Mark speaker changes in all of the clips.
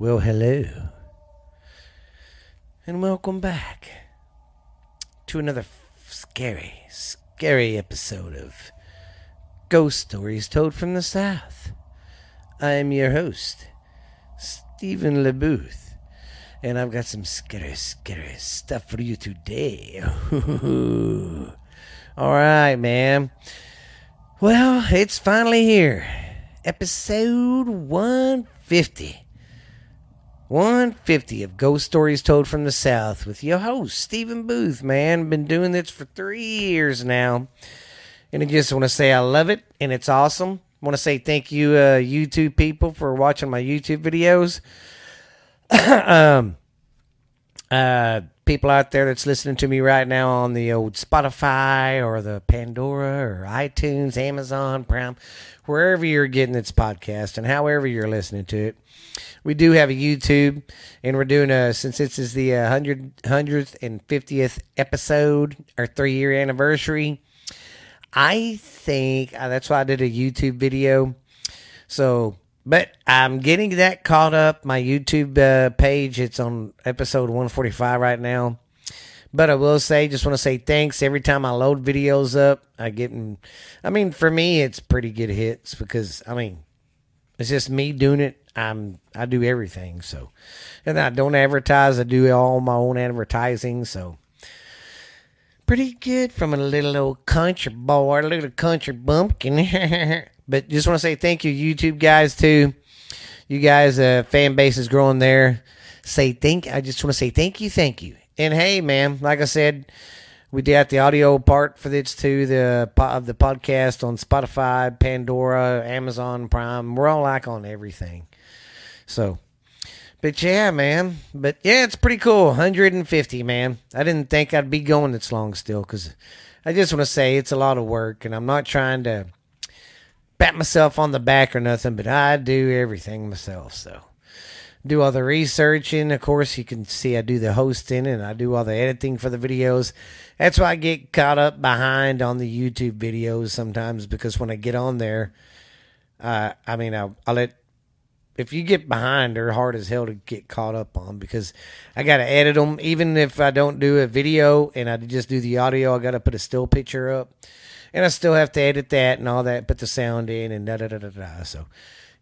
Speaker 1: Well, hello. And welcome back to another scary, scary episode of Ghost Stories Told from the South. I am your host, Stephen LeBooth, and I've got some scary, scary stuff for you today. All right, man. Well, it's finally here. Episode 150. 150 of Ghost Stories Told from the South with your host, Stephen Booth, man. Been doing this for three years now. And I just want to say I love it and it's awesome. want to say thank you, uh, YouTube people, for watching my YouTube videos. um, uh, people out there that's listening to me right now on the old Spotify or the Pandora or iTunes, Amazon Prime, wherever you're getting this podcast and however you're listening to it. We do have a YouTube, and we're doing a since this is the uh, hundred hundredth and fiftieth episode, our three year anniversary. I think uh, that's why I did a YouTube video. So, but I'm getting that caught up. My YouTube uh, page, it's on episode 145 right now. But I will say, just want to say thanks every time I load videos up. I get, I mean, for me, it's pretty good hits because I mean, it's just me doing it. I'm I do everything. So, and I don't advertise. I do all my own advertising. So, pretty good from a little old country boy, a little country bumpkin. but just want to say thank you, YouTube guys, too. You guys, uh, fan base is growing there. Say thank. I just want to say thank you, thank you. And hey, man, like I said, we did the audio part for this too. The of the podcast on Spotify, Pandora, Amazon Prime. We're all like on everything. So, but yeah, man. But yeah, it's pretty cool. 150, man. I didn't think I'd be going this long still because I just want to say it's a lot of work, and I'm not trying to pat myself on the back or nothing, but I do everything myself. So, do all the researching. Of course, you can see I do the hosting and I do all the editing for the videos. That's why I get caught up behind on the YouTube videos sometimes because when I get on there, uh, I mean, I, I let if you get behind, they're hard as hell to get caught up on because I got to edit them. Even if I don't do a video and I just do the audio, I got to put a still picture up, and I still have to edit that and all that, put the sound in and da da da da da. So,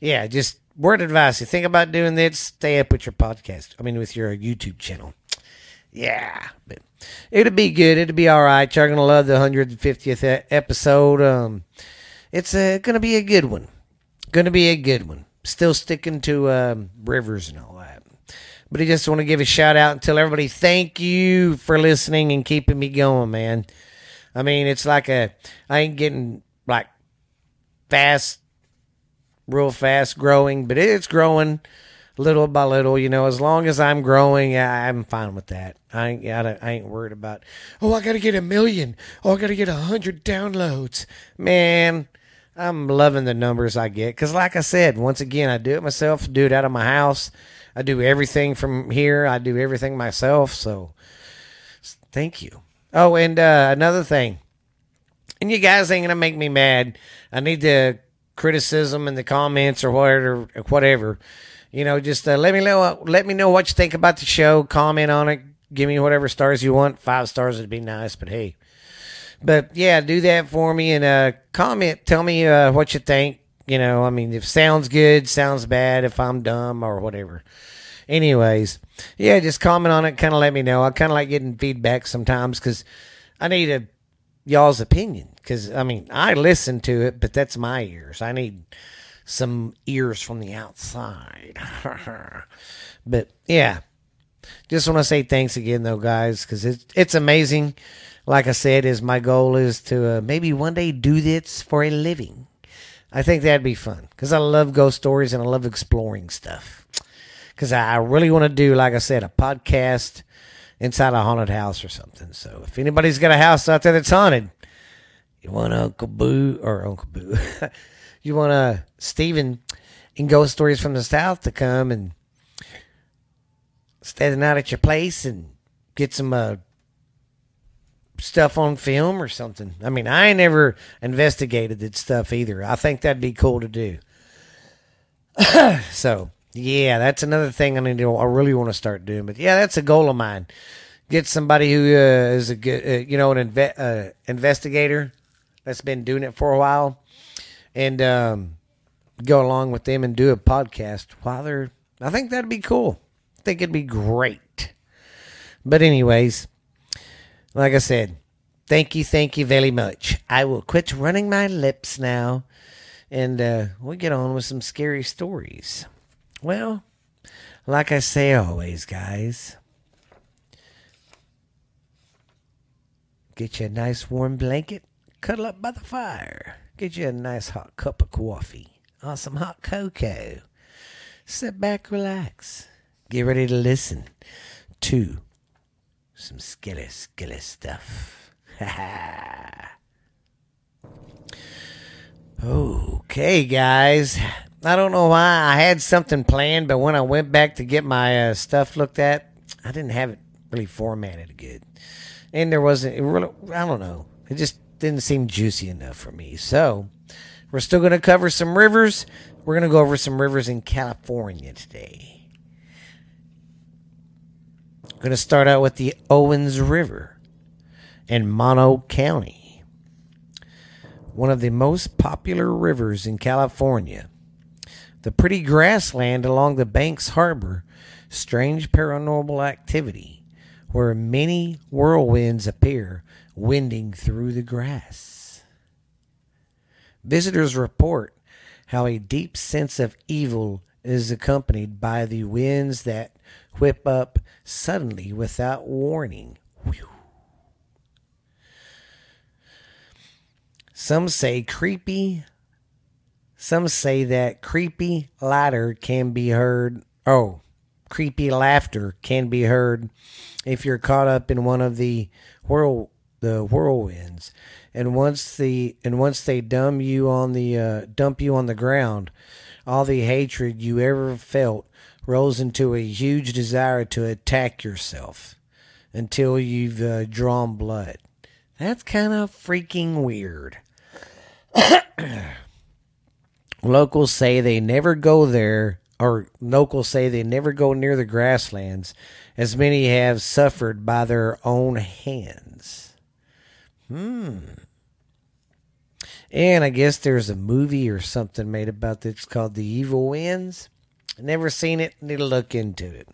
Speaker 1: yeah, just word advice: you think about doing this, stay up with your podcast. I mean, with your YouTube channel. Yeah, but it'll be good. It'll be all right. You're gonna love the 150th episode. Um, it's uh, gonna be a good one. Gonna be a good one still sticking to um, rivers and all that. But I just want to give a shout out and tell everybody thank you for listening and keeping me going, man. I mean, it's like a I ain't getting like fast, real fast growing, but it's growing little by little. You know, as long as I'm growing, I'm fine with that. I ain't, I ain't worried about. Oh, I got to get a million. Oh, I got to get a hundred downloads. Man, I'm loving the numbers I get because, like I said, once again, I do it myself. Do it out of my house. I do everything from here. I do everything myself. So, thank you. Oh, and uh, another thing, and you guys ain't gonna make me mad. I need the criticism in the comments or whatever. Whatever, you know. Just uh, let me know. Let me know what you think about the show. Comment on it. Give me whatever stars you want. Five stars would be nice, but hey, but yeah, do that for me and uh, comment. Tell me uh, what you think. You know, I mean, if sounds good, sounds bad, if I'm dumb or whatever. Anyways, yeah, just comment on it. Kind of let me know. I kind of like getting feedback sometimes because I need a y'all's opinion. Because I mean, I listen to it, but that's my ears. I need some ears from the outside. but yeah, just want to say thanks again, though, guys, because it's it's amazing like I said, is my goal is to uh, maybe one day do this for a living. I think that'd be fun because I love ghost stories and I love exploring stuff. Because I really want to do, like I said, a podcast inside a haunted house or something. So if anybody's got a house out there that's haunted, you want Uncle Boo or Uncle Boo, you want uh, Stephen in Ghost Stories from the South to come and stand out at your place and get some uh, stuff on film or something. I mean, I ain't never investigated that stuff either. I think that'd be cool to do. so, Yeah, that's another thing I need to. I really want to start doing. But yeah, that's a goal of mine. Get somebody who uh, is a good, uh, you know, an inve- uh, investigator that's been doing it for a while, and um, go along with them and do a podcast while they're. I think that'd be cool. I think it'd be great. But anyways, like I said, thank you, thank you very much. I will quit running my lips now, and uh, we'll get on with some scary stories. Well, like I say always, guys, get you a nice warm blanket, cuddle up by the fire, get you a nice hot cup of coffee, or some hot cocoa. Sit back, relax, get ready to listen to some skilly, skilly stuff. okay, guys. I don't know why I had something planned, but when I went back to get my uh, stuff looked at, I didn't have it really formatted good, and there wasn't. Really, I don't know. It just didn't seem juicy enough for me. So we're still going to cover some rivers. We're going to go over some rivers in California today. Going to start out with the Owens River in Mono County, one of the most popular rivers in California. The pretty grassland along the banks harbor strange paranormal activity where many whirlwinds appear winding through the grass. Visitors report how a deep sense of evil is accompanied by the winds that whip up suddenly without warning. Whew. Some say creepy. Some say that creepy laughter can be heard. Oh, creepy laughter can be heard if you're caught up in one of the whirl the whirlwinds. And once the and once they dump you on the uh, dump you on the ground, all the hatred you ever felt rolls into a huge desire to attack yourself until you've uh, drawn blood. That's kind of freaking weird. locals say they never go there, or locals say they never go near the grasslands, as many have suffered by their own hands. Hmm. And I guess there's a movie or something made about this called The Evil Winds. Never seen it. Need to look into it.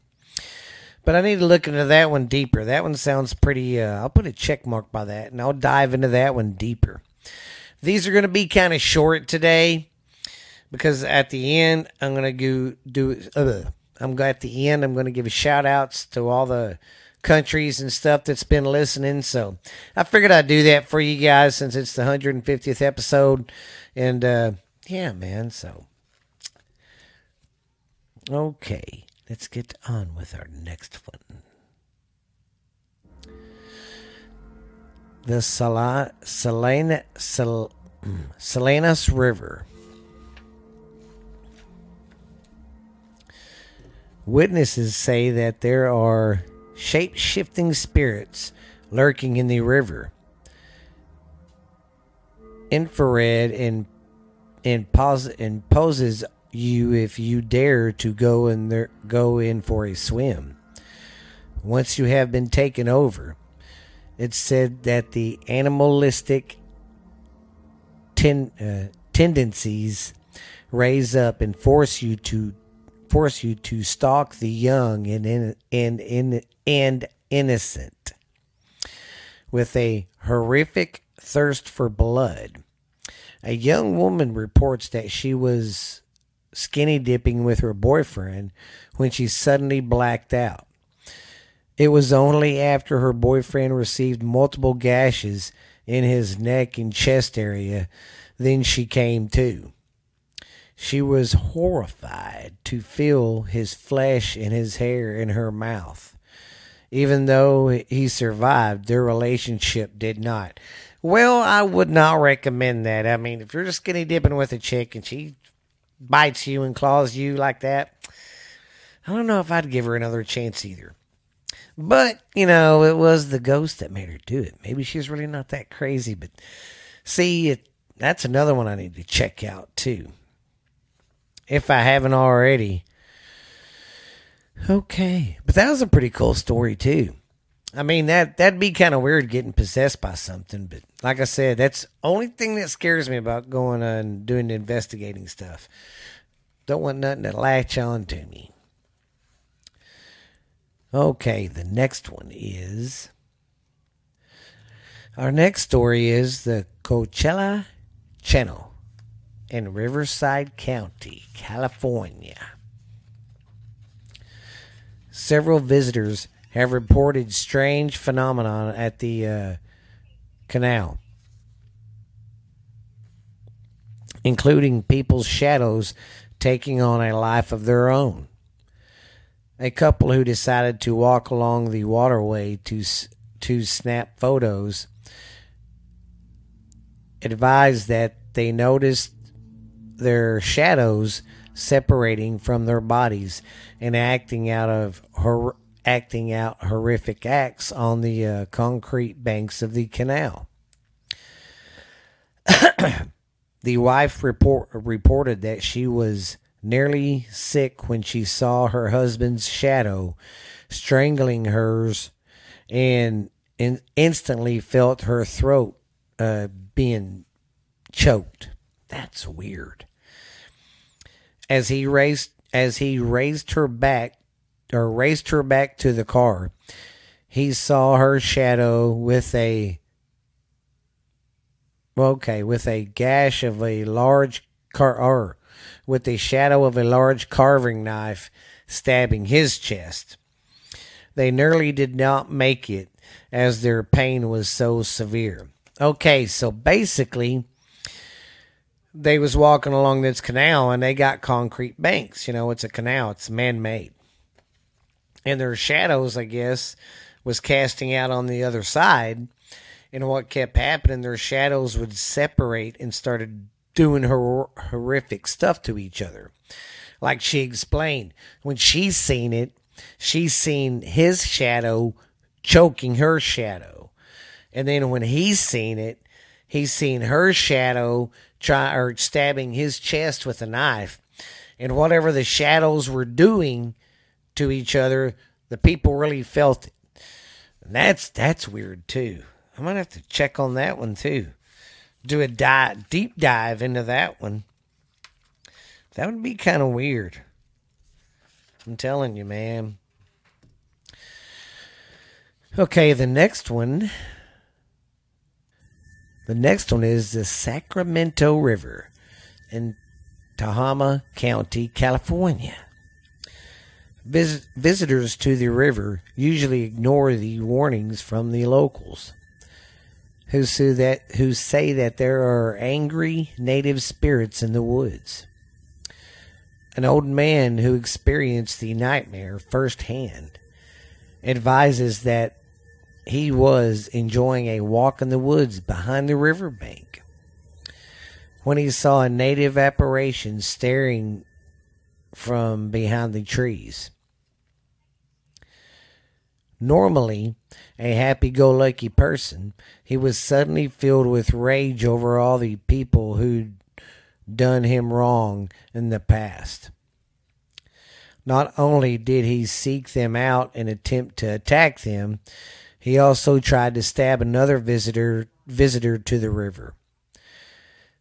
Speaker 1: But I need to look into that one deeper. That one sounds pretty. Uh, I'll put a check mark by that, and I'll dive into that one deeper. These are going to be kind of short today because at the end I'm going to go do. Uh, I'm at the end. I'm going to give shout outs to all the countries and stuff that's been listening. So I figured I'd do that for you guys since it's the 150th episode, and uh, yeah, man. So okay, let's get on with our next one. The Sala, Salena, Sal, Salinas River. Witnesses say that there are shape shifting spirits lurking in the river. Infrared and and pos- imposes you if you dare to go in there go in for a swim. Once you have been taken over, it's said that the animalistic ten, uh, tendencies raise up and force you to force you to stalk the young and in, and in, and innocent with a horrific thirst for blood. A young woman reports that she was skinny dipping with her boyfriend when she suddenly blacked out. It was only after her boyfriend received multiple gashes in his neck and chest area then she came to. She was horrified to feel his flesh and his hair in her mouth. Even though he survived, their relationship did not. Well, I would not recommend that. I mean, if you're just skinny dipping with a chick and she bites you and claws you like that, I don't know if I'd give her another chance either. But, you know, it was the ghost that made her do it. Maybe she's really not that crazy, but see, it, that's another one I need to check out too if I haven't already. Okay, but that was a pretty cool story too. I mean that that'd be kind of weird getting possessed by something, but like I said, that's only thing that scares me about going and doing the investigating stuff. Don't want nothing to latch on to me. Okay, the next one is our next story is the Coachella Channel in Riverside County, California. Several visitors have reported strange phenomenon at the uh, canal, including people's shadows taking on a life of their own. A couple who decided to walk along the waterway to to snap photos advised that they noticed their shadows separating from their bodies and acting out of acting out horrific acts on the uh, concrete banks of the canal. the wife report, reported that she was nearly sick when she saw her husband's shadow strangling hers and, and instantly felt her throat uh, being choked. That's weird. As he raised as he raised her back or raised her back to the car, he saw her shadow with a okay, with a gash of a large car or with the shadow of a large carving knife stabbing his chest. They nearly did not make it as their pain was so severe. Okay, so basically they was walking along this canal and they got concrete banks. You know, it's a canal, it's man made. And their shadows, I guess, was casting out on the other side. And what kept happening, their shadows would separate and started doing hor- horrific stuff to each other. Like she explained, when she's seen it, she's seen his shadow choking her shadow. And then when he's seen it, he's seen her shadow try or stabbing his chest with a knife. And whatever the shadows were doing to each other, the people really felt it. And that's that's weird too. I'm gonna have to check on that one too. Do a dive, deep dive into that one. That would be kind of weird. I'm telling you, man. Okay, the next one the next one is the Sacramento River in Tehama County, California. Vis- visitors to the river usually ignore the warnings from the locals, who say that who say that there are angry native spirits in the woods. An old man who experienced the nightmare firsthand advises that he was enjoying a walk in the woods behind the riverbank when he saw a native apparition staring from behind the trees. Normally a happy go lucky person, he was suddenly filled with rage over all the people who'd done him wrong in the past. Not only did he seek them out and attempt to attack them, he also tried to stab another visitor visitor to the river,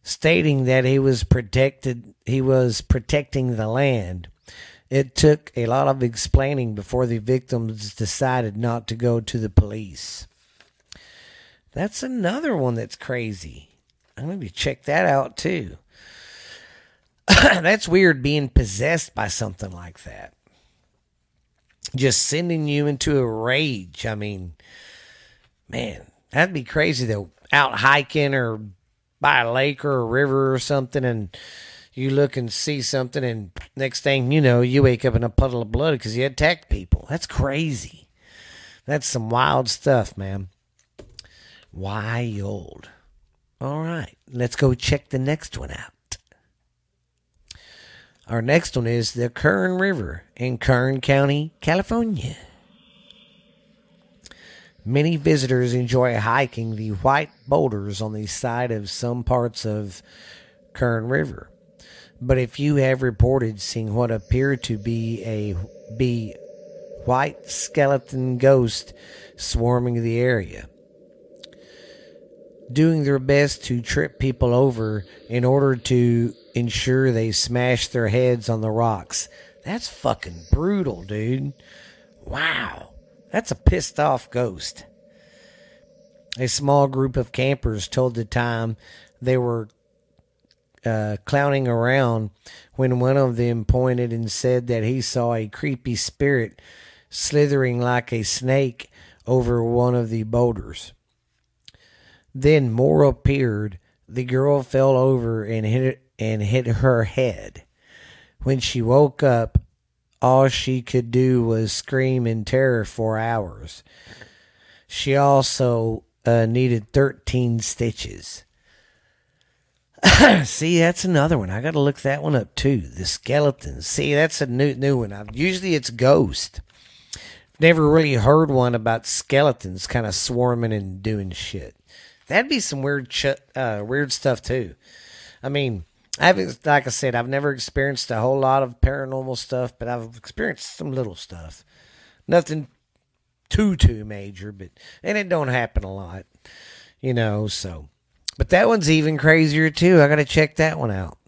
Speaker 1: stating that he was protected he was protecting the land. It took a lot of explaining before the victims decided not to go to the police. That's another one that's crazy. I'm going to check that out too. that's weird being possessed by something like that just sending you into a rage. I mean, man, that'd be crazy though. Out hiking or by a lake or a river or something, and you look and see something, and next thing you know, you wake up in a puddle of blood because you attacked people. That's crazy. That's some wild stuff, man. Wild. All right, let's go check the next one out. Our next one is the Kern River in Kern County, California. Many visitors enjoy hiking the white boulders on the side of some parts of Kern River. But if you have reported seeing what appear to be a be white skeleton ghosts swarming the area, doing their best to trip people over in order to ensure they smash their heads on the rocks. That's fucking brutal, dude. Wow. That's a pissed off ghost. A small group of campers told the time they were uh, clowning around when one of them pointed and said that he saw a creepy spirit slithering like a snake over one of the boulders. Then more appeared. The girl fell over and hit and hit her head. When she woke up, all she could do was scream in terror for hours. She also uh, needed 13 stitches. See, that's another one. I got to look that one up too. The skeletons. See, that's a new new one. I've, usually it's ghost. Never really heard one about skeletons kind of swarming and doing shit. That'd be some weird, ch- uh, weird stuff too. I mean, I've like I said, I've never experienced a whole lot of paranormal stuff, but I've experienced some little stuff. Nothing too too major, but and it don't happen a lot, you know. So but that one's even crazier too. I got to check that one out.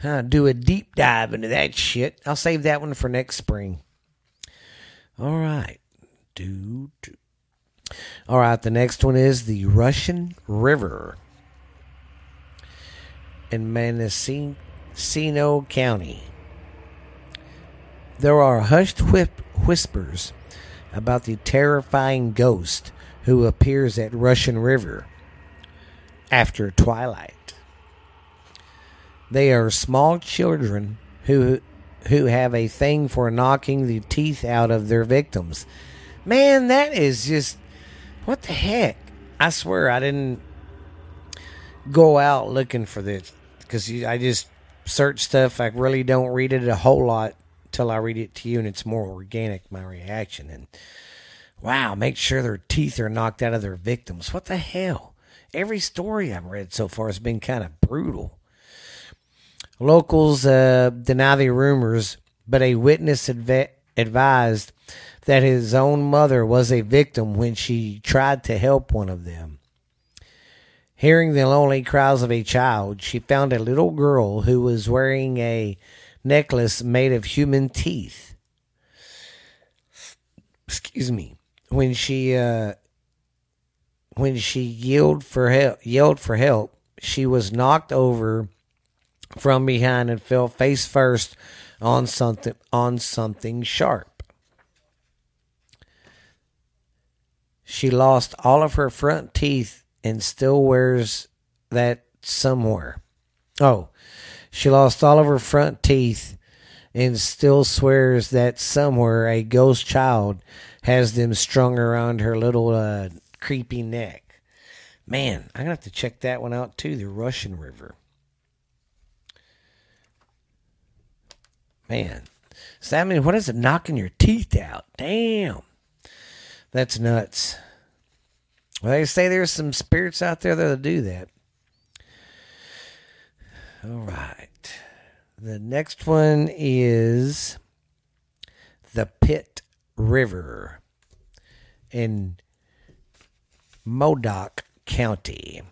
Speaker 1: Huh, do a deep dive into that shit. I'll save that one for next spring. All right. Do. All right. The next one is the Russian River in Mendocino County. There are hushed whip whispers about the terrifying ghost who appears at Russian River after twilight. They are small children who who have a thing for knocking the teeth out of their victims. Man, that is just what the heck. I swear I didn't go out looking for this because I just search stuff. I really don't read it a whole lot till I read it to you, and it's more organic my reaction. And wow, make sure their teeth are knocked out of their victims. What the hell? every story I've read so far has been kind of brutal. Locals uh, deny the rumors, but a witness adv- advised that his own mother was a victim when she tried to help one of them. Hearing the lonely cries of a child, she found a little girl who was wearing a necklace made of human teeth. Excuse me. When she uh, when she yelled for help, yelled for help, she was knocked over from behind and fell face first on something on something sharp. She lost all of her front teeth and still wears that somewhere. Oh, she lost all of her front teeth and still swears that somewhere a ghost child has them strung around her little uh, creepy neck. Man, I'm gonna have to check that one out too. The Russian River. Man, so what is it knocking your teeth out? Damn, that's nuts. They say there's some spirits out there that'll do that. All right. The next one is the Pit River in Modoc County.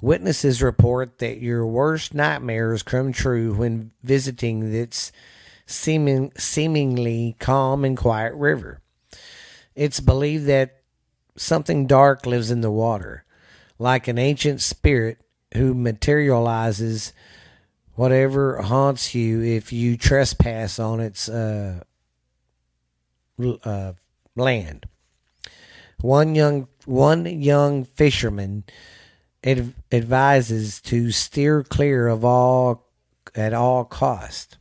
Speaker 1: Witnesses report that your worst nightmares come true when visiting this seeming, seemingly calm and quiet river. It's believed that something dark lives in the water, like an ancient spirit who materializes whatever haunts you if you trespass on its uh, uh, land. One young one young fisherman adv- advises to steer clear of all at all cost.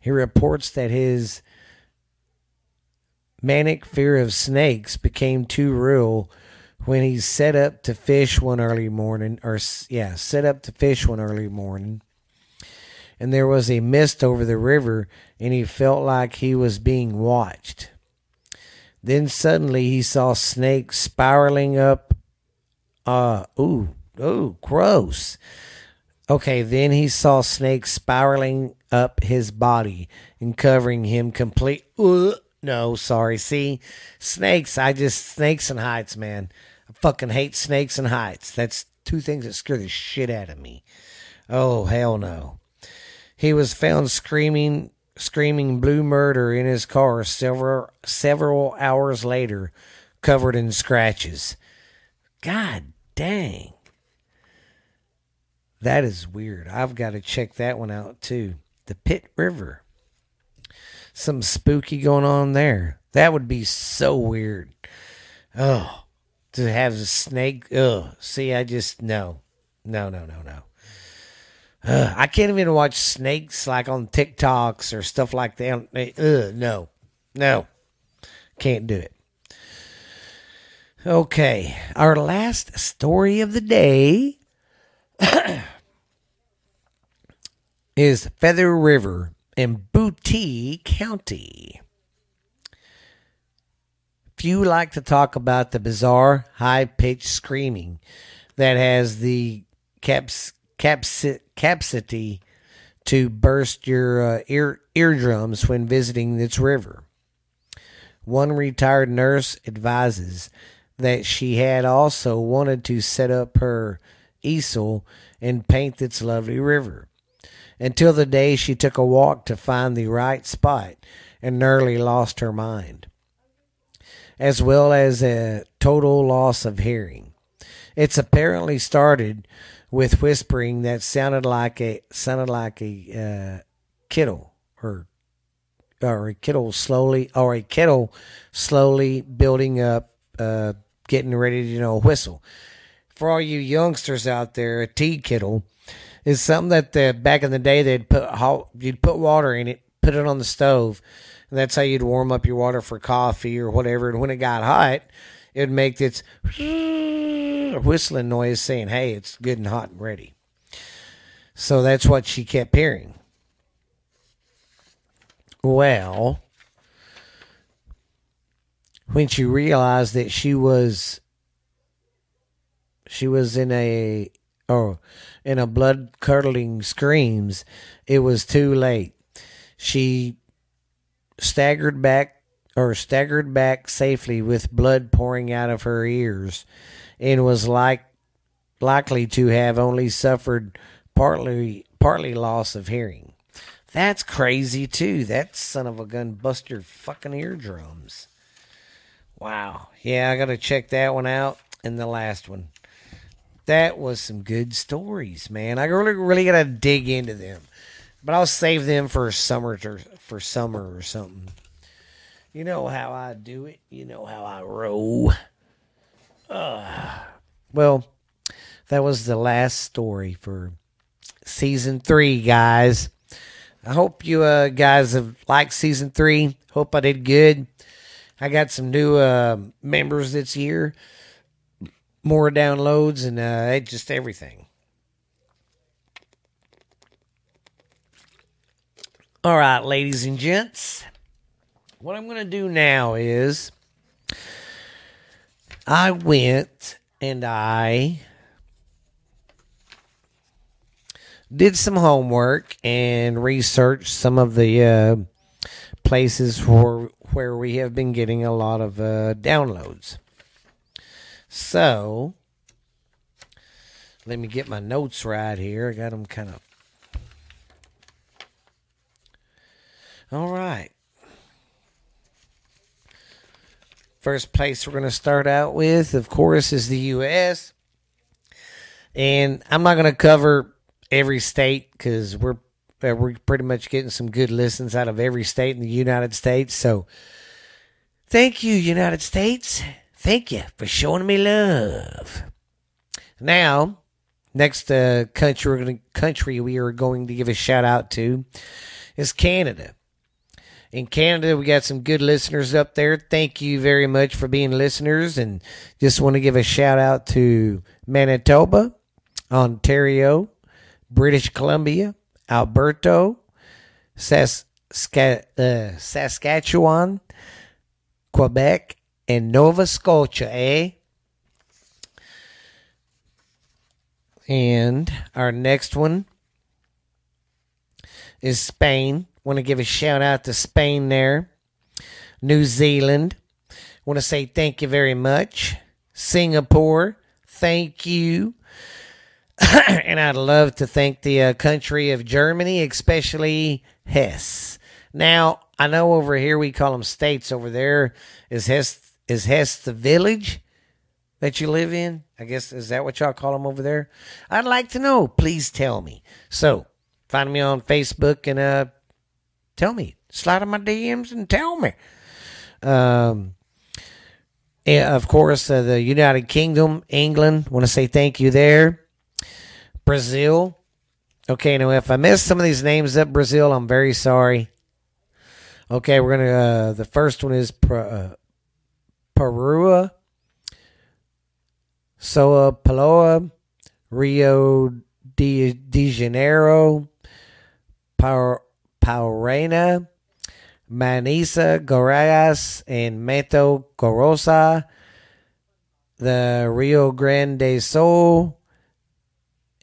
Speaker 1: He reports that his manic fear of snakes became too real when he set up to fish one early morning or yeah, set up to fish one early morning. And there was a mist over the river and he felt like he was being watched. Then suddenly he saw snakes spiraling up. Uh, ooh, ooh, gross. Okay, then he saw snakes spiraling up his body and covering him complete. No, sorry. See, snakes. I just snakes and heights, man. I fucking hate snakes and heights. That's two things that scare the shit out of me. Oh hell no. He was found screaming screaming blue murder in his car several several hours later, covered in scratches. God dang. That is weird. I've got to check that one out too. The Pit River. Some spooky going on there. That would be so weird. Oh, to have a snake. Oh, see, I just no, no, no, no, no. I can't even watch snakes like on TikToks or stuff like that. No, no, can't do it. Okay, our last story of the day is Feather River in Butte County. Few like to talk about the bizarre, high pitched screaming that has the caps, capacity to burst your uh, ear, eardrums when visiting this river. One retired nurse advises that she had also wanted to set up her easel and paint its lovely river until the day she took a walk to find the right spot and nearly lost her mind, as well as a total loss of hearing. It's apparently started with whispering that sounded like a sounded like a uh, kittle or or a kettle slowly or a kettle slowly building up, uh, getting ready to you know whistle. For all you youngsters out there, a tea kettle is something that the, back in the day they'd put hot, you'd put water in it, put it on the stove, and that's how you'd warm up your water for coffee or whatever. And when it got hot, it'd make this whistling noise saying, "Hey, it's good and hot and ready." So that's what she kept hearing. Well, when she realized that she was she was in a oh in a blood curdling screams, it was too late. She staggered back or staggered back safely with blood pouring out of her ears and was like likely to have only suffered partly partly loss of hearing. That's crazy too. That son of a gun bust your fucking eardrums. Wow. Yeah, I gotta check that one out and the last one. That was some good stories, man. I really really gotta dig into them. But I'll save them for summer or for summer or something. You know how I do it. You know how I roll. Uh, well, that was the last story for season three, guys. I hope you uh, guys have liked season three. Hope I did good. I got some new uh, members this year, more downloads, and uh, just everything. All right, ladies and gents. What I'm going to do now is I went and I did some homework and researched some of the uh, places where where we have been getting a lot of uh, downloads. So let me get my notes right here. I got them kind of. All right. First place we're going to start out with, of course, is the U.S. And I'm not going to cover every state because we're uh, we're pretty much getting some good listens out of every state in the United States. So, thank you, United States. Thank you for showing me love. Now, next uh, country we're gonna, country we are going to give a shout out to is Canada. In Canada, we got some good listeners up there. Thank you very much for being listeners, and just want to give a shout out to Manitoba, Ontario, British Columbia, Alberta, Sask- uh, Saskatchewan, Quebec, and Nova Scotia, eh? And our next one is Spain. Want to give a shout out to Spain there. New Zealand. Want to say thank you very much. Singapore. Thank you. and I'd love to thank the uh, country of Germany, especially Hesse. Now, I know over here we call them states. Over there is Hesse, is Hesse the village that you live in? I guess, is that what y'all call them over there? I'd like to know. Please tell me. So, find me on Facebook and uh, tell me. Slide in my DMs and tell me. Um, and of course, uh, the United Kingdom, England, want to say thank you there. Brazil. Okay, now if I missed some of these names up, Brazil, I'm very sorry. Okay, we're gonna. Uh, the first one is uh, Perua, Sao Paloa, Rio de, de Janeiro, Pau, Paurena, Manisa, Goiás, and Mato Grosso, the Rio Grande do Sul,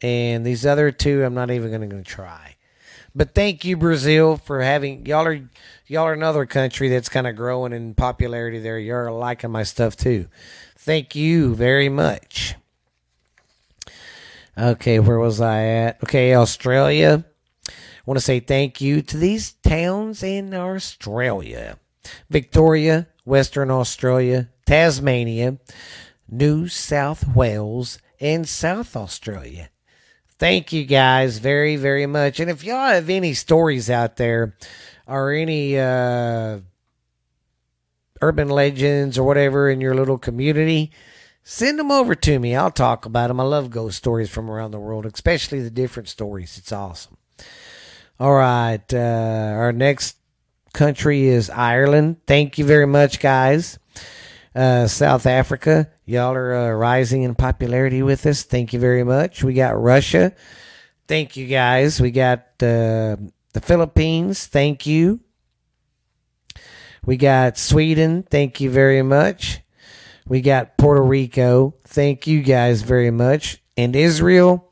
Speaker 1: and these other two I'm not even going to try. But thank you, Brazil, for having y'all are y'all are another country that's kind of growing in popularity there. You're liking my stuff too. Thank you very much. Okay, where was I at? Okay, Australia. I want to say thank you to these towns in Australia Victoria, Western Australia, Tasmania, New South Wales, and South Australia. Thank you guys very, very much. And if y'all have any stories out there or any uh, urban legends or whatever in your little community, send them over to me. I'll talk about them. I love ghost stories from around the world, especially the different stories. It's awesome. All right. Uh, our next country is Ireland. Thank you very much, guys. Uh, South Africa, y'all are uh, rising in popularity with us. Thank you very much. We got Russia. Thank you, guys. We got uh, the Philippines. Thank you. We got Sweden. Thank you very much. We got Puerto Rico. Thank you guys very much. And Israel.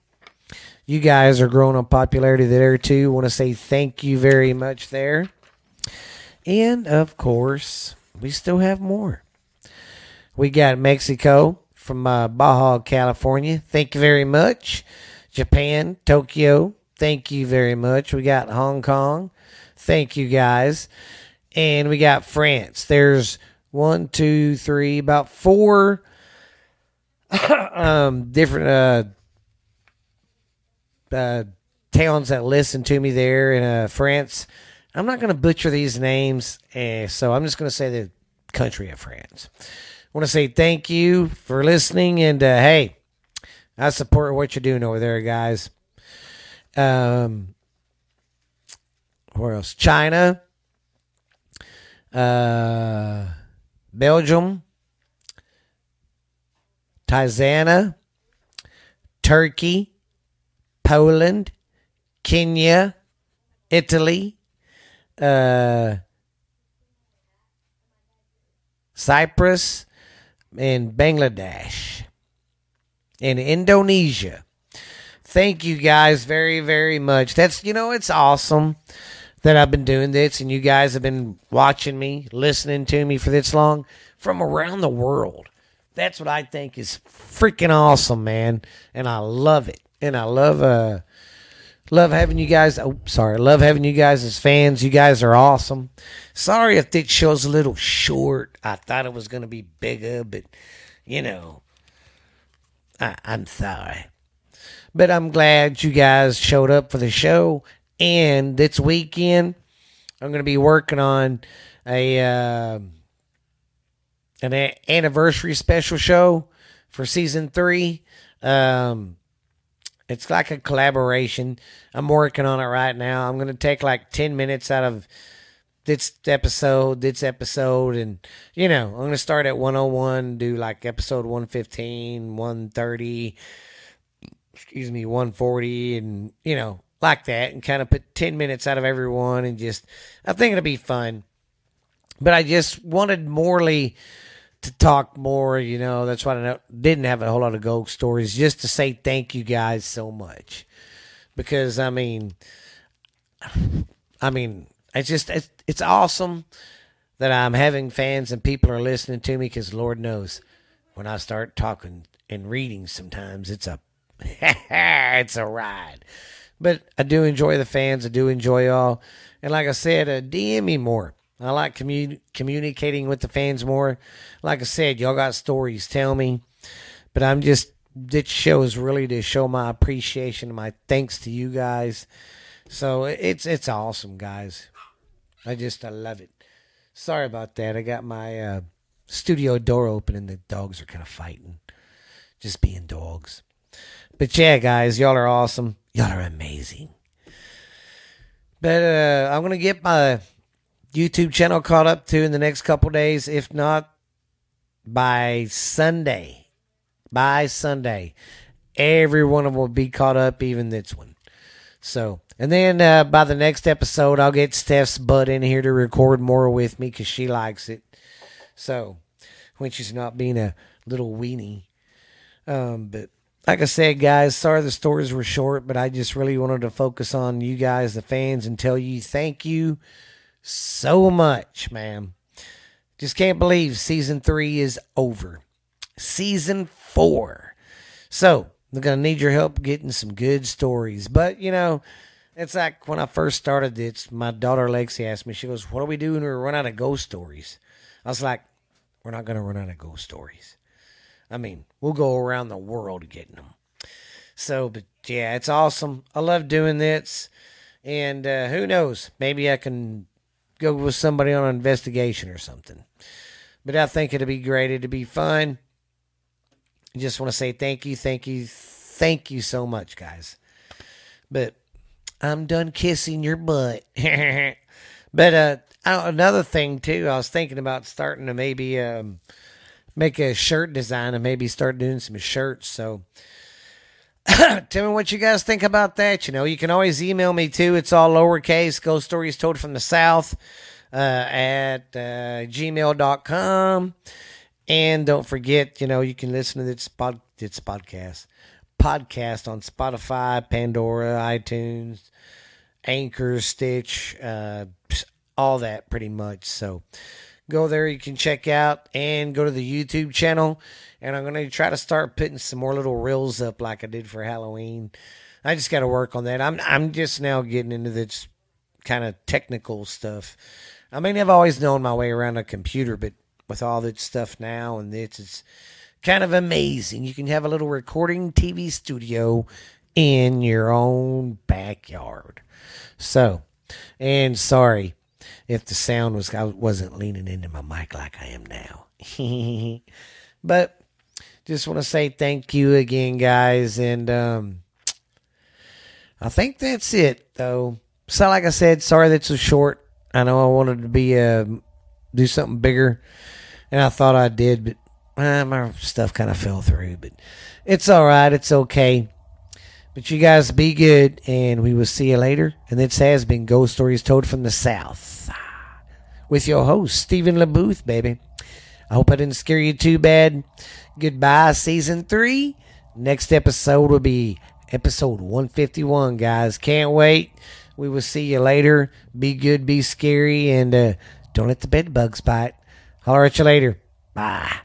Speaker 1: You guys are growing in popularity there too. Want to say thank you very much there. And of course, we still have more. We got Mexico from uh, Baja, California. Thank you very much. Japan, Tokyo. Thank you very much. We got Hong Kong. Thank you guys. And we got France. There's one, two, three, about four um, different uh, uh, towns that listen to me there in uh, France. I'm not going to butcher these names, eh, so I'm just going to say the country of France I want to say thank you for listening. And uh, hey, I support what you're doing over there, guys. Um, where else? China, uh, Belgium, Tanzania, Turkey, Poland, Kenya, Italy, uh, Cyprus, and Bangladesh, and Indonesia. Thank you guys very, very much. That's, you know, it's awesome that I've been doing this and you guys have been watching me, listening to me for this long from around the world. That's what I think is freaking awesome, man. And I love it. And I love, uh, Love having you guys. Oh, sorry. Love having you guys as fans. You guys are awesome. Sorry if this show's a little short. I thought it was going to be bigger, but, you know, I, I'm sorry. But I'm glad you guys showed up for the show. And this weekend, I'm going to be working on a uh, an a- anniversary special show for season three. Um, it's like a collaboration. I'm working on it right now. I'm going to take like 10 minutes out of this episode, this episode, and, you know, I'm going to start at 101, do like episode 115, 130, excuse me, 140, and, you know, like that, and kind of put 10 minutes out of everyone, and just, I think it'll be fun. But I just wanted Morley to talk more. You know, that's why I didn't have a whole lot of ghost stories. Just to say thank you guys so much, because I mean, I mean, it's just it's, it's awesome that I'm having fans and people are listening to me because Lord knows when I start talking and reading, sometimes it's a it's a ride. But I do enjoy the fans. I do enjoy y'all. And like I said, uh, DM me more. I like commu- communicating with the fans more. Like I said, y'all got stories. Tell me. But I'm just, this show is really to show my appreciation and my thanks to you guys. So it's it's awesome, guys. I just I love it. Sorry about that. I got my uh, studio door open and the dogs are kind of fighting, just being dogs. But yeah, guys, y'all are awesome. Y'all are amazing. But uh, I'm gonna get my YouTube channel caught up to in the next couple days. If not by Sunday, by Sunday, every one of them will be caught up, even this one. So, and then uh, by the next episode, I'll get Steph's butt in here to record more with me because she likes it. So, when she's not being a little weenie. Um, but like I said, guys, sorry the stories were short, but I just really wanted to focus on you guys, the fans, and tell you thank you so much, man. Just can't believe season three is over. Season four. So, I'm going to need your help getting some good stories. But, you know, it's like when I first started this, my daughter Lexi asked me, she goes, What are we doing when we run out of ghost stories? I was like, We're not going to run out of ghost stories. I mean, we'll go around the world getting them. So, but yeah, it's awesome. I love doing this. And uh, who knows? Maybe I can go with somebody on an investigation or something. But I think it'd be great. It'd be fun. I just want to say thank you, thank you, thank you so much, guys. But I'm done kissing your butt. but uh, another thing too, I was thinking about starting to maybe um, make a shirt design and maybe start doing some shirts. So tell me what you guys think about that. You know, you can always email me too. It's all lowercase. Ghost stories told from the south uh, at uh, gmail.com. And don't forget, you know, you can listen to this, pod, this podcast podcast on Spotify, Pandora, iTunes, Anchor, Stitch, uh, all that pretty much. So go there. You can check out and go to the YouTube channel. And I'm going to try to start putting some more little reels up like I did for Halloween. I just got to work on that. I'm I'm just now getting into this kind of technical stuff. I mean, I've always known my way around a computer, but with all this stuff now and this, it's kind of amazing. You can have a little recording TV studio in your own backyard. So, and sorry if the sound was I wasn't leaning into my mic like I am now. but just want to say thank you again, guys, and um, I think that's it though. So, like I said, sorry that's so short. I know I wanted to be uh, do something bigger, and I thought I did, but uh, my stuff kind of fell through. But it's all right. It's okay. But you guys be good, and we will see you later. And this has been Ghost Stories Told from the South with your host, Stephen LeBooth, baby. I hope I didn't scare you too bad. Goodbye, season three. Next episode will be episode 151, guys. Can't wait. We will see you later. Be good, be scary, and uh, don't let the bed bugs bite. Holler at you later. Bye.